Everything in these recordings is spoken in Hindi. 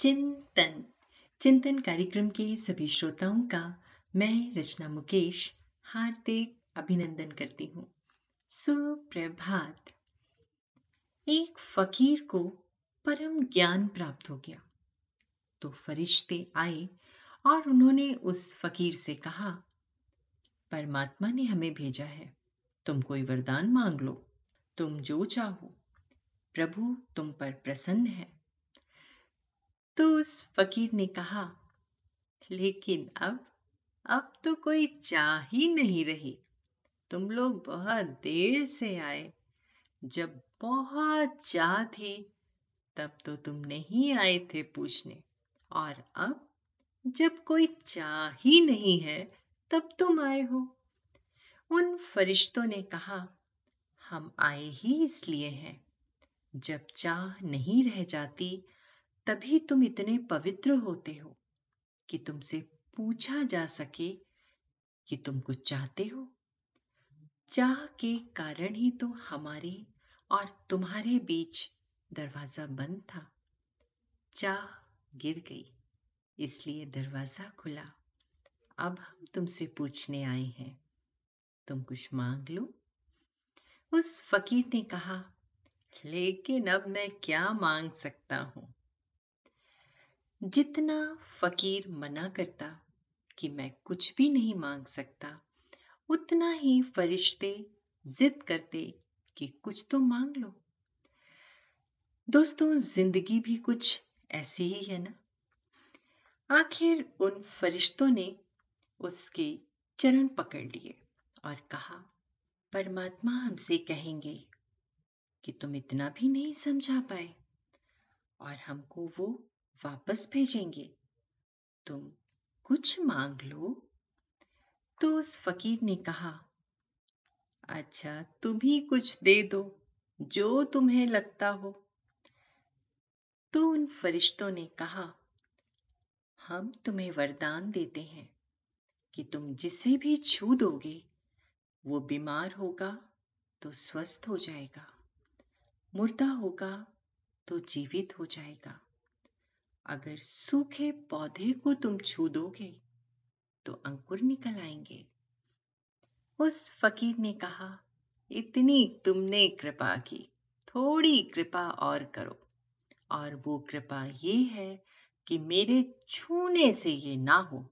चिंतन। चिंतन कार्यक्रम के सभी श्रोताओं का मैं रचना मुकेश हार्दिक अभिनंदन करती हूँ। सुप्रभात। एक फकीर को परम ज्ञान प्राप्त हो गया। तो फरिश्ते आए और उन्होंने उस फकीर से कहा, परमात्मा ने हमें भेजा है। तुम कोई वरदान मांग लो। तुम जो चाहो। प्रभु तुम पर प्रसन्न है। तो उस फकीर ने कहा, लेकिन अब अब तो कोई चाह ही नहीं रही। तुम लोग बहुत देर से आए। जब बहुत चाह थी तब तो तुम नहीं आए थे पूछने। और अब, जब कोई चाह ही नहीं है, तब तुम आए हो उन फरिश्तों ने कहा, हम आए ही इसलिए हैं। जब चाह नहीं रह जाती तभी तुम इतने पवित्र होते हो कि तुमसे पूछा जा सके कि तुम कुछ चाहते हो। चाह के कारण ही तो हमारे और तुम्हारे बीच दरवाज़ा बंद था। चाह गिर गई, इसलिए दरवाज़ा खुला। अब हम तुमसे पूछने आए हैं, तुम कुछ मांग लो। उस फकीर ने कहा, लेकिन अब मैं क्या मांग सकता हूँ? जितना फकीर मना करता कि मैं कुछ भी नहीं मांग सकता, उतना ही फरिश्ते जिद करते कि कुछ तो मांग लो। दोस्तों, ज़िंदगी भी कुछ ऐसी ही है ना? आखिर उन फरिश्तों ने उसके चरण पकड़ लिए और कहा, परमात्मा हमसे कहेंगे कि तुम इतना भी नहीं समझा पाए और हमको वो वापस भेजेंगे। तुम कुछ मांग लो। तो उस फकीर ने कहा अच्छा तुम ही कुछ दे दो, जो तुम्हें लगता हो। तो उन फरिश्तों ने कहा, हम तुम्हें वरदान देते हैं कि तुम जिसे भी छू दोगे, वो बीमार होगा तो स्वस्थ हो जाएगा, मुर्दा होगा तो जीवित हो जाएगा। अगर सूखे पौधे को तुम छू दोगे तो अंकुर निकल आएँगे। उस फकीर ने कहा, इतनी तुमने कृपा की, थोड़ी कृपा और करो। और वो कृपा ये है कि मेरे छूने से ये ना हो,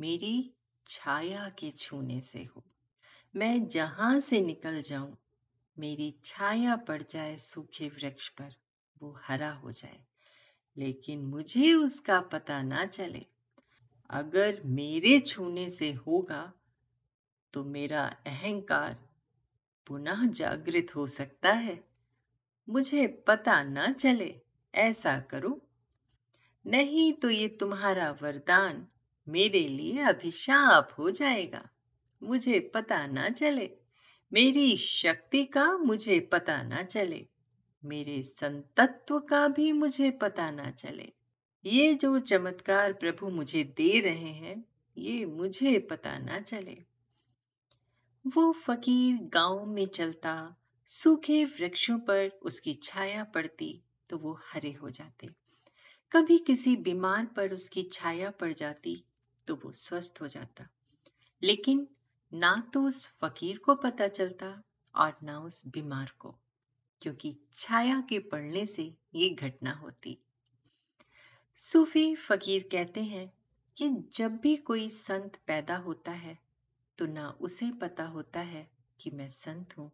मेरी छाया के छूने से हो। मैं जहाँ से निकल जाऊँ, मेरी छाया पड़ जाए सूखे वृक्ष पर, वो हरा हो जाए। लेकिन मुझे उसका पता ना चले। अगर मेरे छूने से होगा तो मेरा अहंकार पुनः जागृत हो सकता है। मुझे पता ना चले, ऐसा करो? नहीं तो ये तुम्हारा वरदान मेरे लिए अभिशाप हो जाएगा। मुझे पता ना चले। मेरी शक्ति का मुझे पता ना चले। मेरे संतत्व का भी मुझे पता ना चले। ये जो चमत्कार प्रभु मुझे दे रहे हैं, ये मुझे पता ना चले। वो फकीर गाँव में चलता, सूखे वृक्षों पर उसकी छाया पड़ती तो वो हरे हो जाते। कभी किसी बीमार पर उसकी छाया पड़ जाती तो वो स्वस्थ हो जाता। लेकिन ना तो उस फकीर को पता चलता और ना उस बीमार को। क्योंकि छाया के पड़ने से ये घटना होती। सूफी फकीर कहते हैं कि जब भी कोई संत पैदा होता है तो ना उसे पता होता है कि मैं संत हूँ,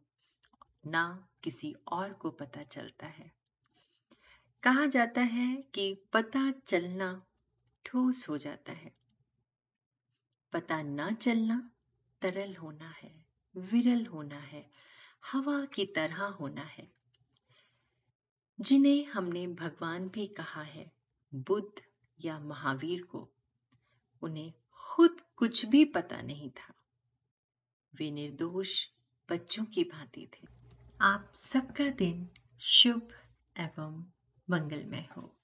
ना किसी और को पता चलता है। कहा जाता है कि पता चलना ठोस हो जाता है। पता ना चलना तरल होना है, विरल होना है। हवा की तरह होना है। जिन्हें हमने भगवान भी कहा है, बुद्ध या महावीर को, उन्हें खुद कुछ भी पता नहीं था। वे निर्दोष बच्चों की भांति थे। आप सबका दिन शुभ एवं मंगलमय हो।